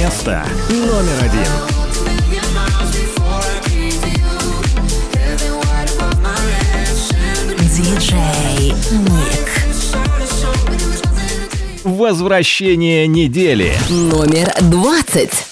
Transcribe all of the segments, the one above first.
Место номер один. Диджей Ник. Возвращение недели. Номер двадцать.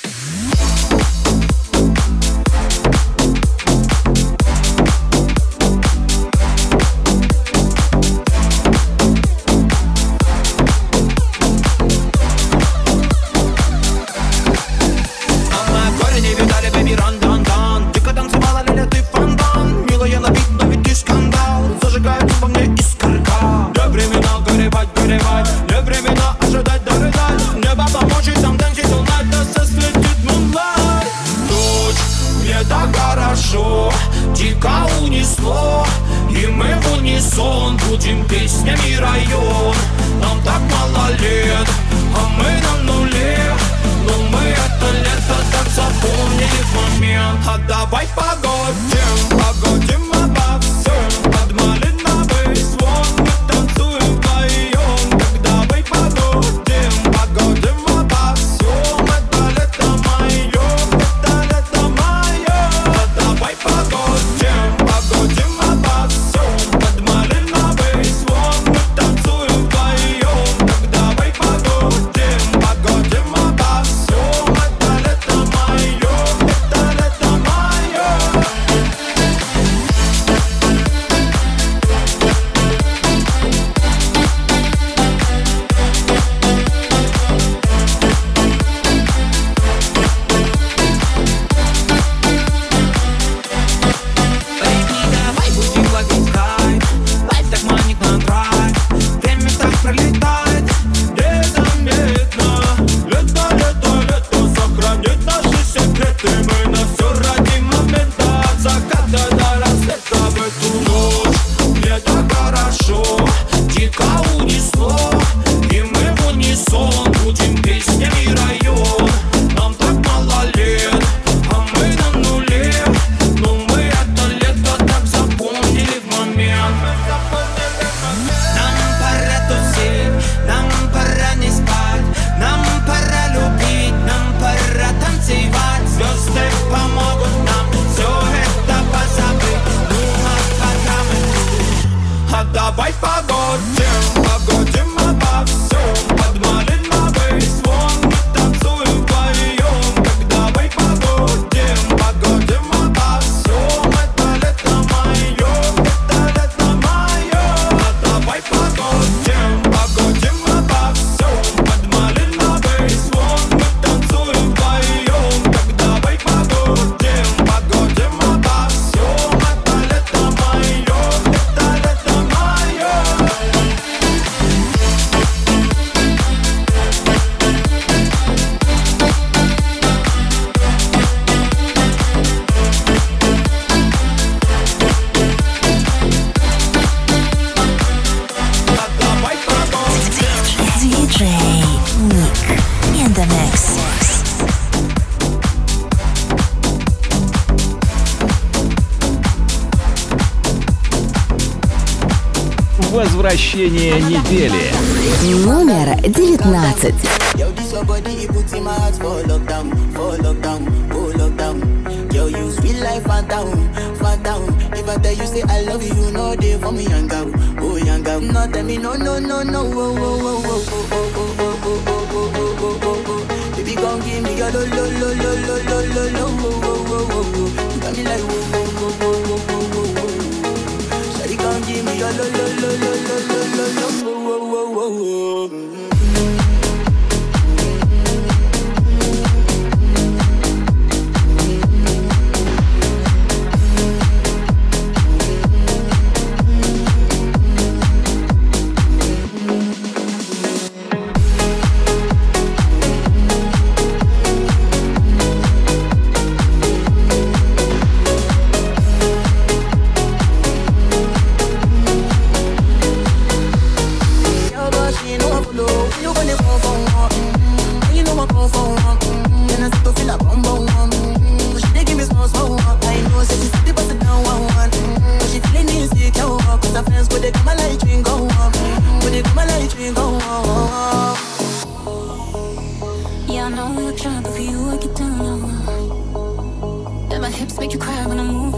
Возвращение недели. Номер девятнадцать. Girl, you sweet life, phantom, phantom. If I tell you say I love you, you know they for me, young girl, oh young girl. No, tell me no, no, no, no, oh, oh, oh, oh, oh, oh, oh, oh, oh, oh, oh, oh, oh, oh. Baby, come give me your lo, lo, lo, lo, lo, lo, lo, lo, oh, oh, oh, oh, oh. You got me like, oh, oh, oh, oh. lo lo lo lo lo lo lo lo. hips make you cry when I move.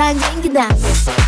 za dzięki dam.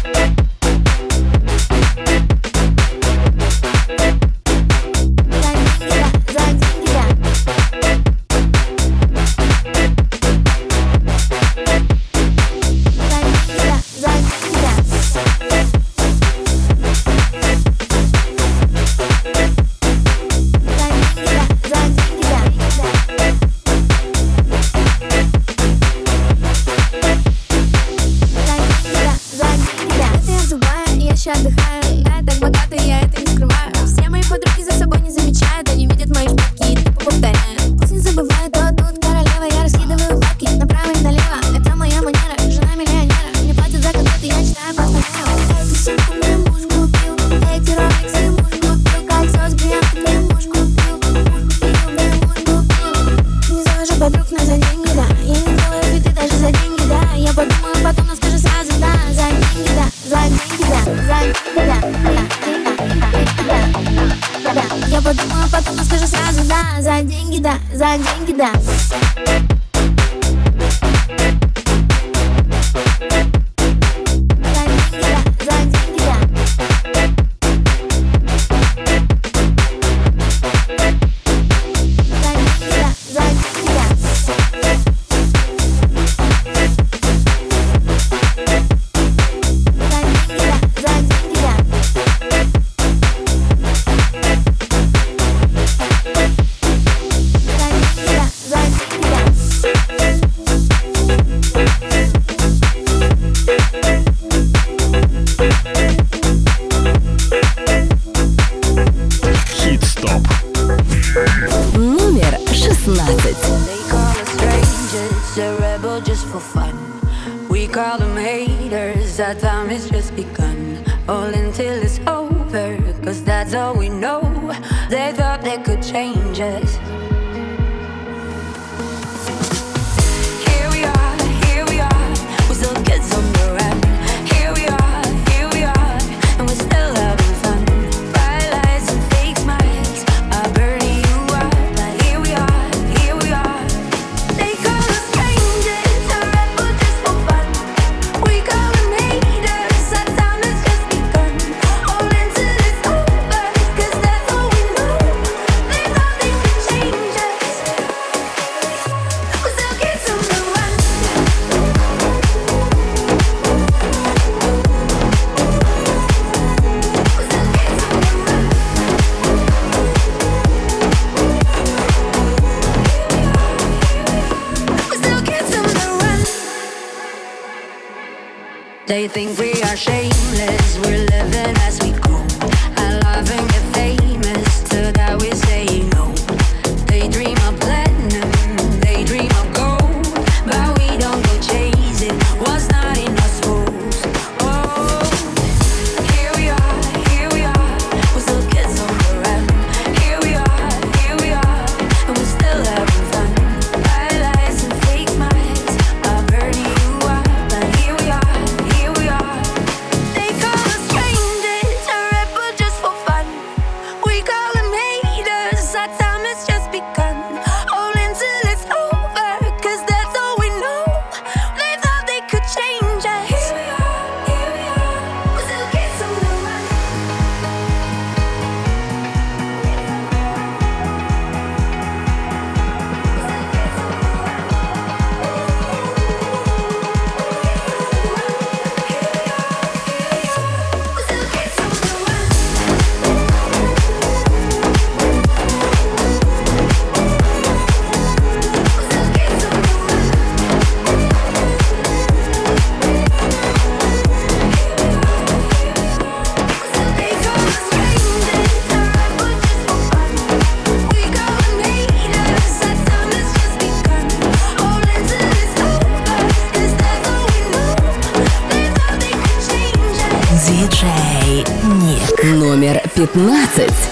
15.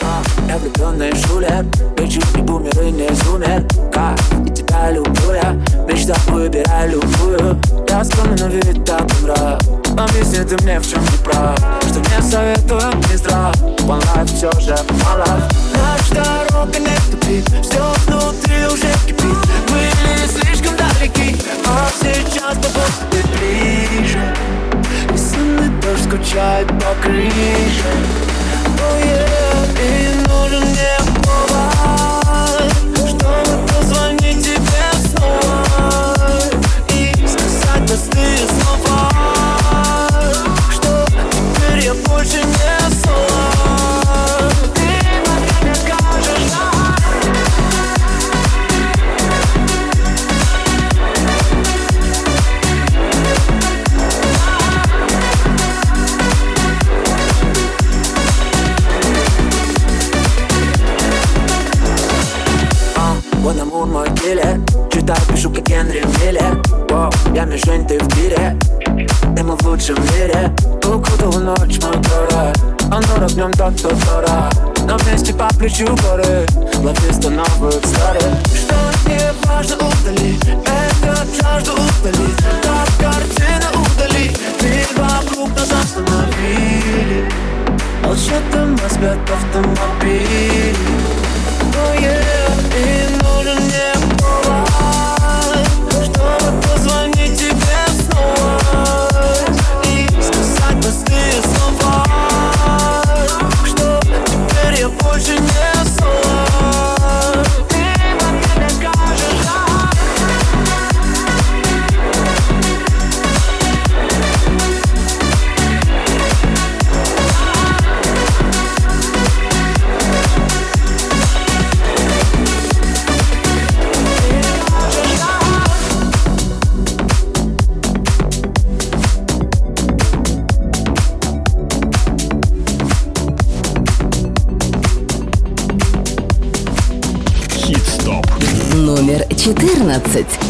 идет то гора Нам вместе по плечу горы. Лависта новых старых Что не важно, удали. Это жажду удали. Так картина удали. Ты вокруг нас остановили. Алчетом нас бьет автомобиль Oh yeah, и нужен мне повод Чтобы позвонить тебе снова И сказать простые слова больше нет. 14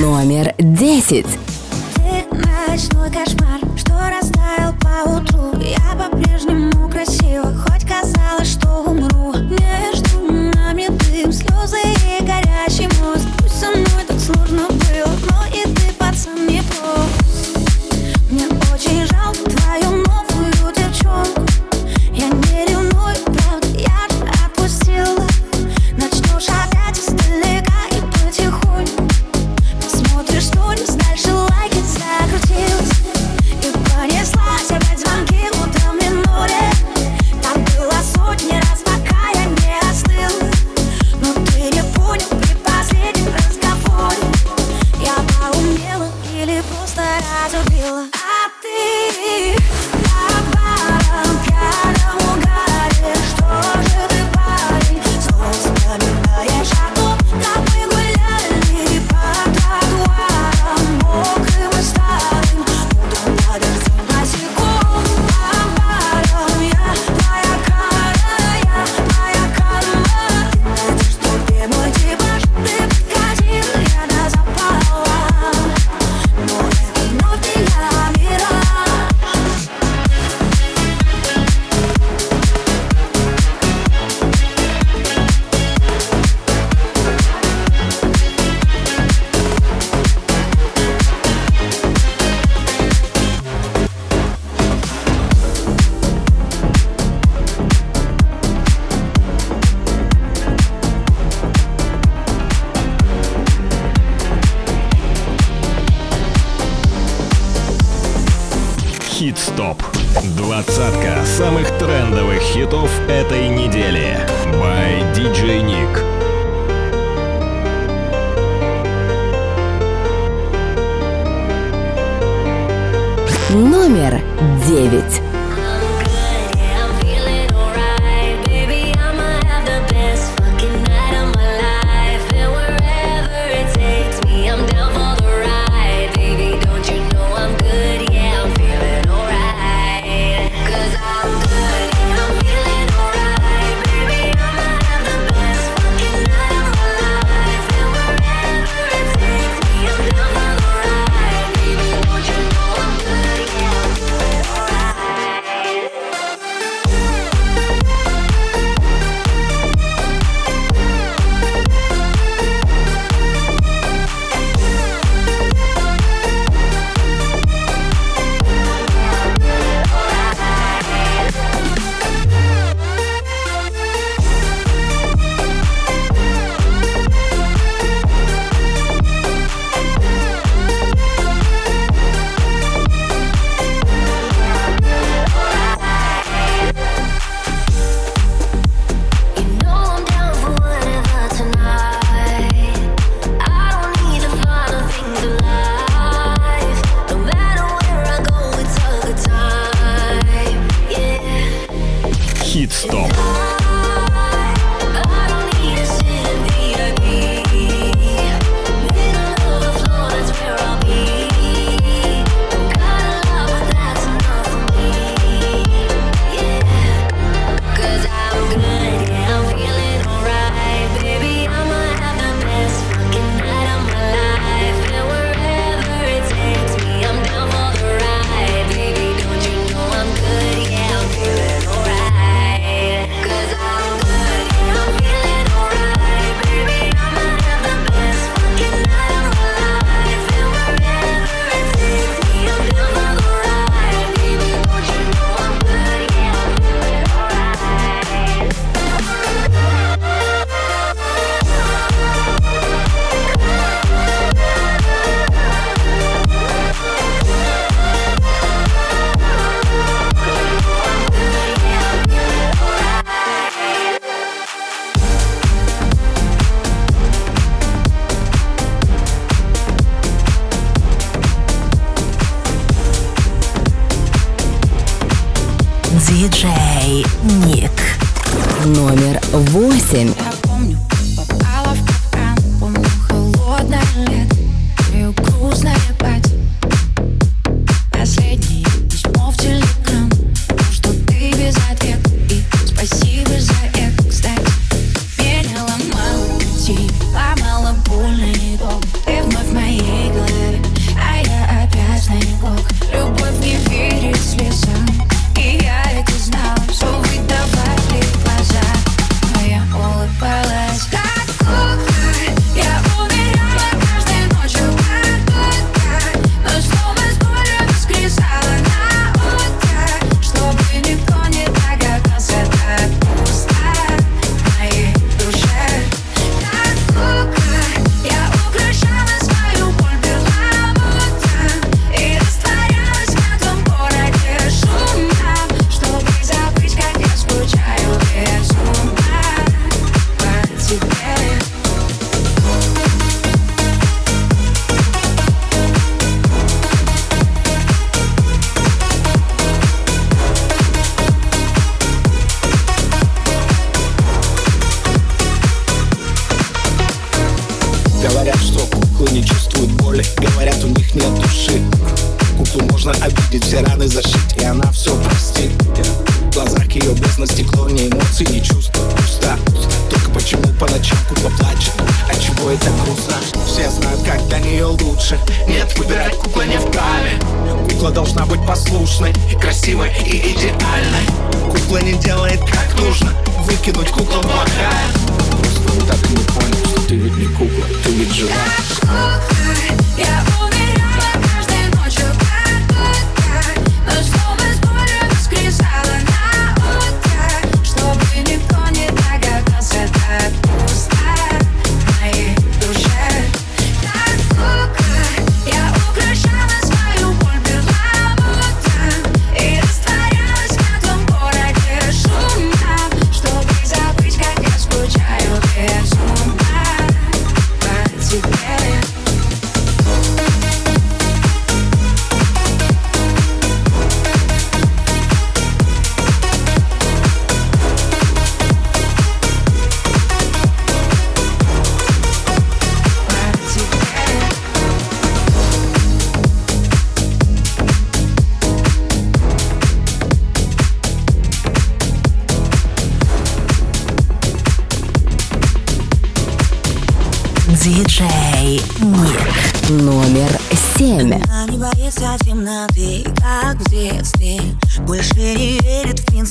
Номер десять.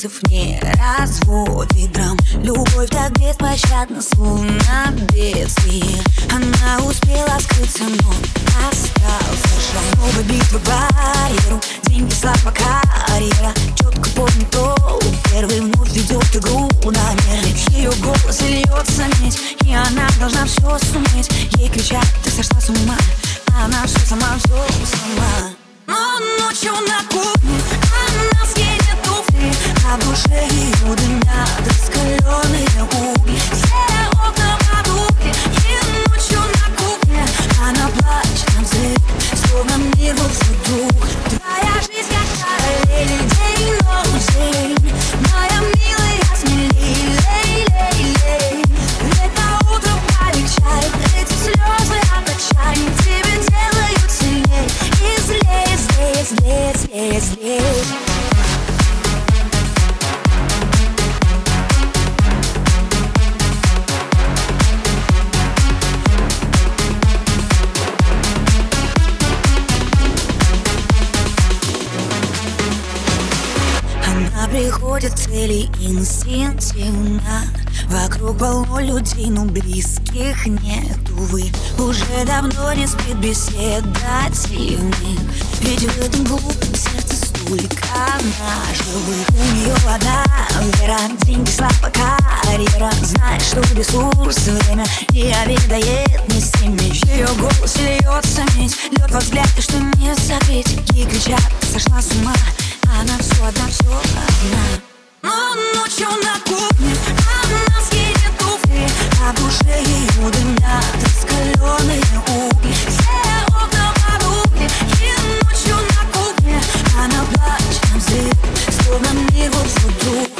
вызов мне приходят цели инстинктивно. Вокруг полно людей, но близких нет, увы Уже давно не спит беседа дивных Ведь в этом глупом сердце столько наживых У нее одна вера, деньги, слава, карьера. Знает, что ресурс, время не обидает не стремишь Ее голос льется медь, лед во взгляд, и что не забыть И кричат, сошла с ума она все одна, все одна. Но ночью на кухне она скинет туфли А душе ее дымят раскаленные угли. Все окна подугли и ночью на кухне Она плачет, злит, словно мир вот вдруг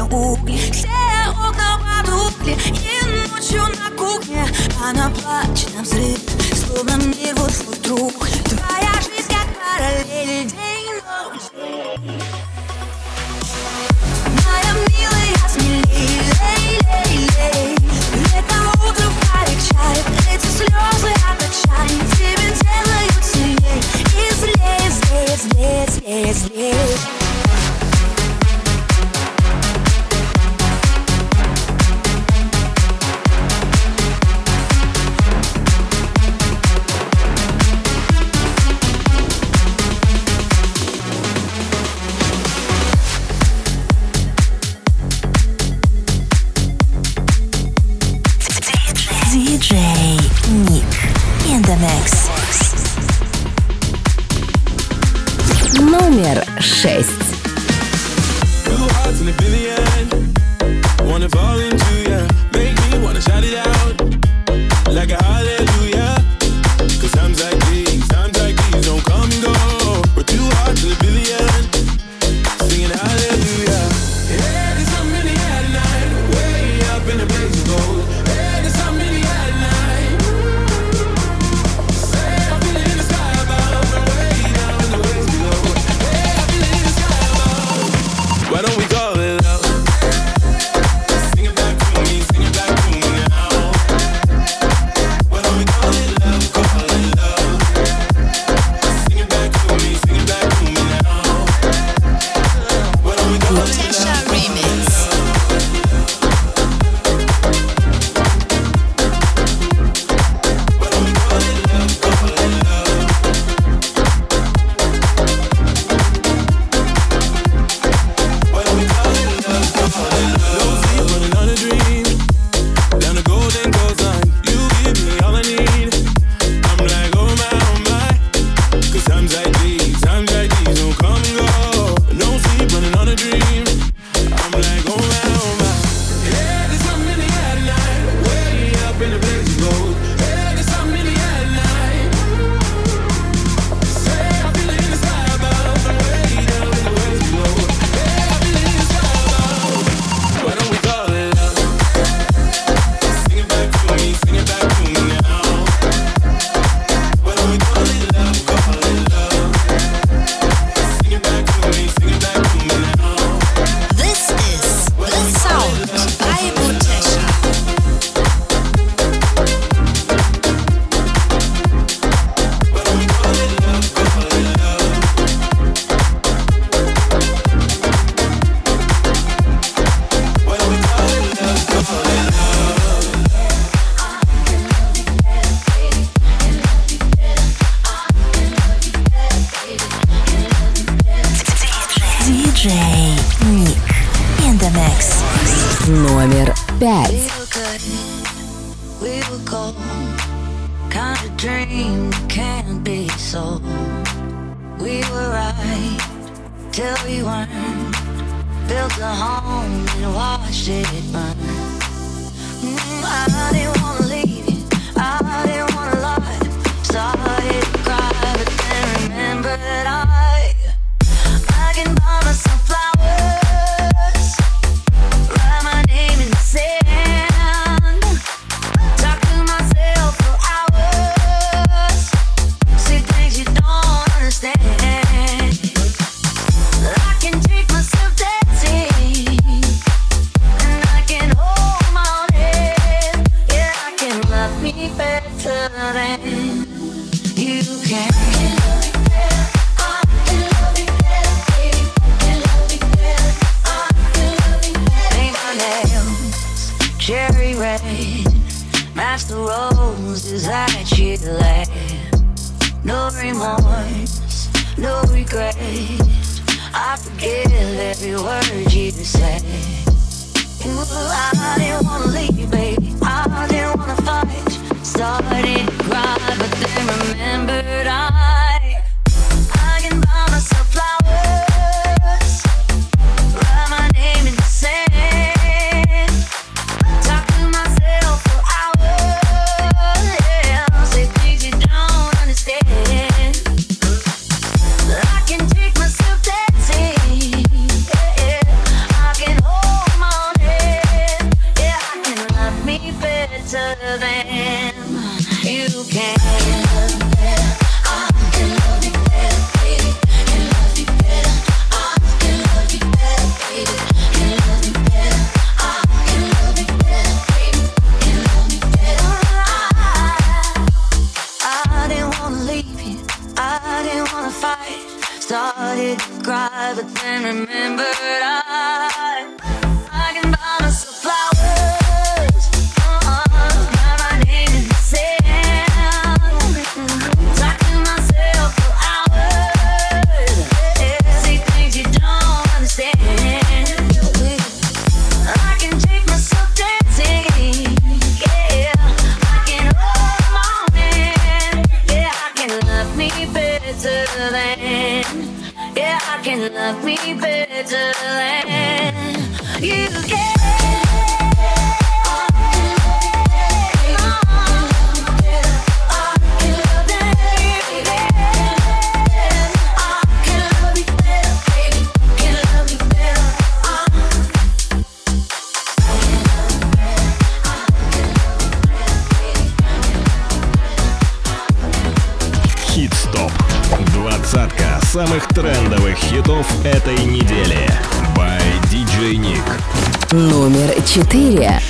мне угли. Все окна потухли И ночью на кухне Она плачет на взрыв Словно мир вот-вот вдруг. Твоя жизнь как параллель День-ночь Моя милая, смелей Лей-лей-лей Это утро полегчает Эти слезы от отчаяния Тебе делают сильней И злее, злее, злее. 4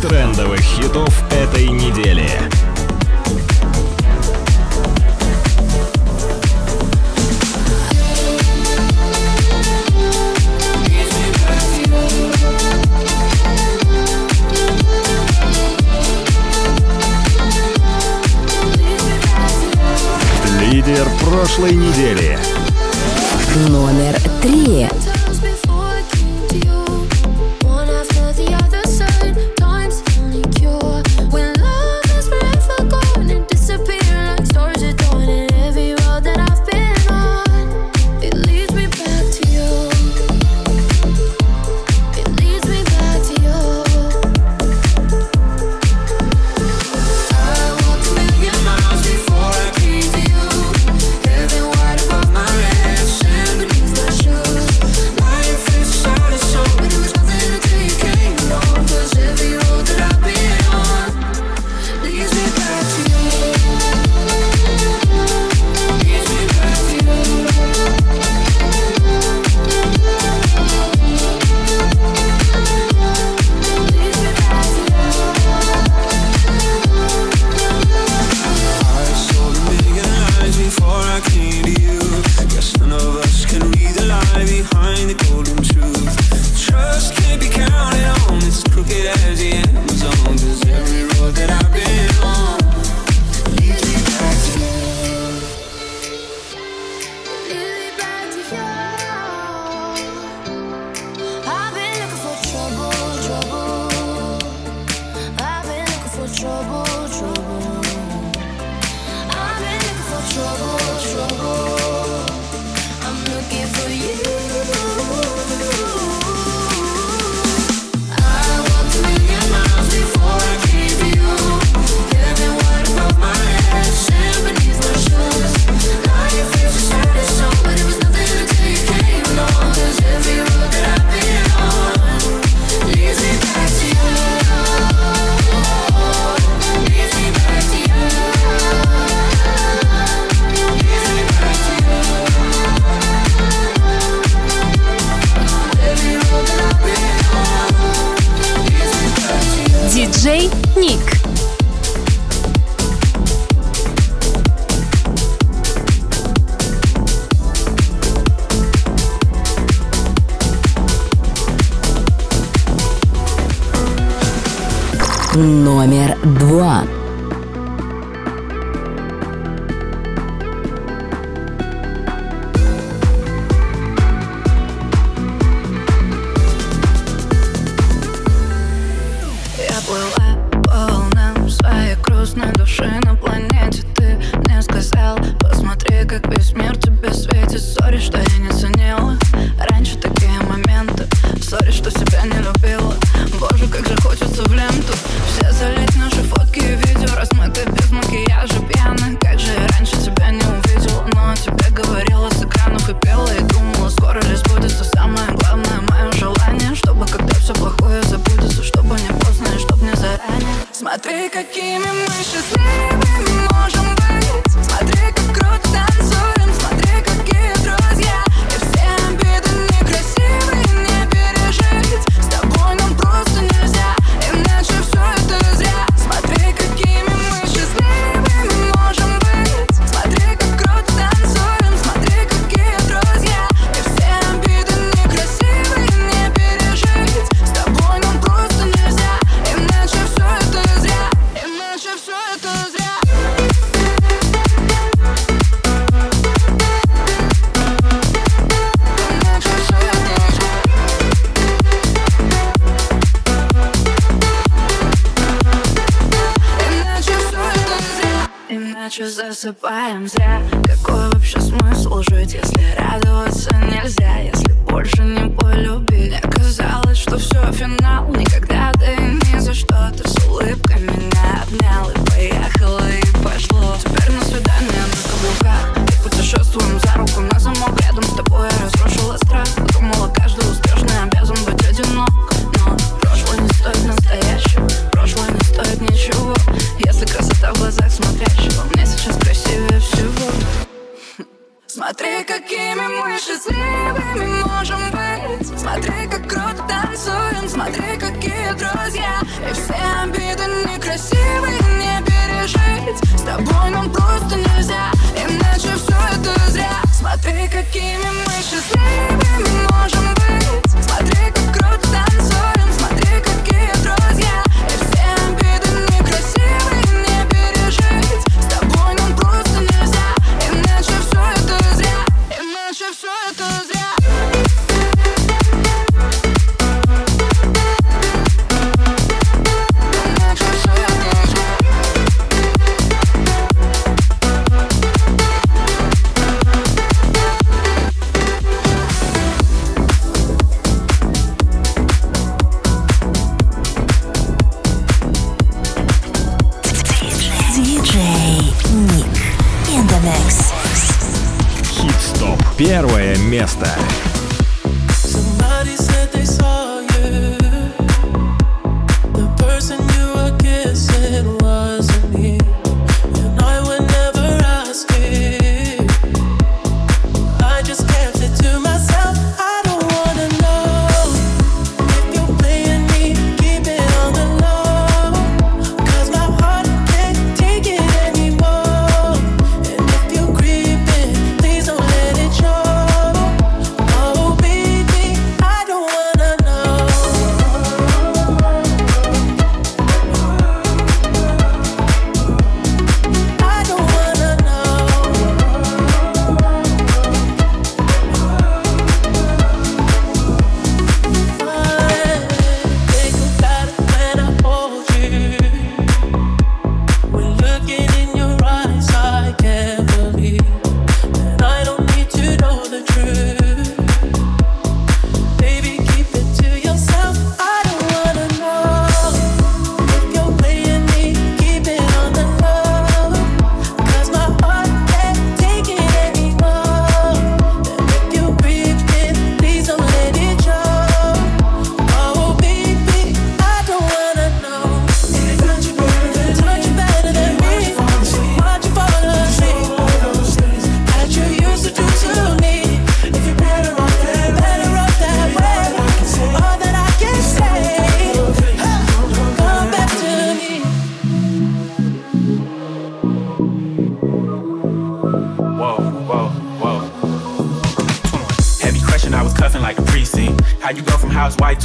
трендовых хитов этой недели. Лидер прошлой недели. Номер три.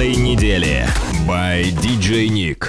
этой недели. By DJ Nick.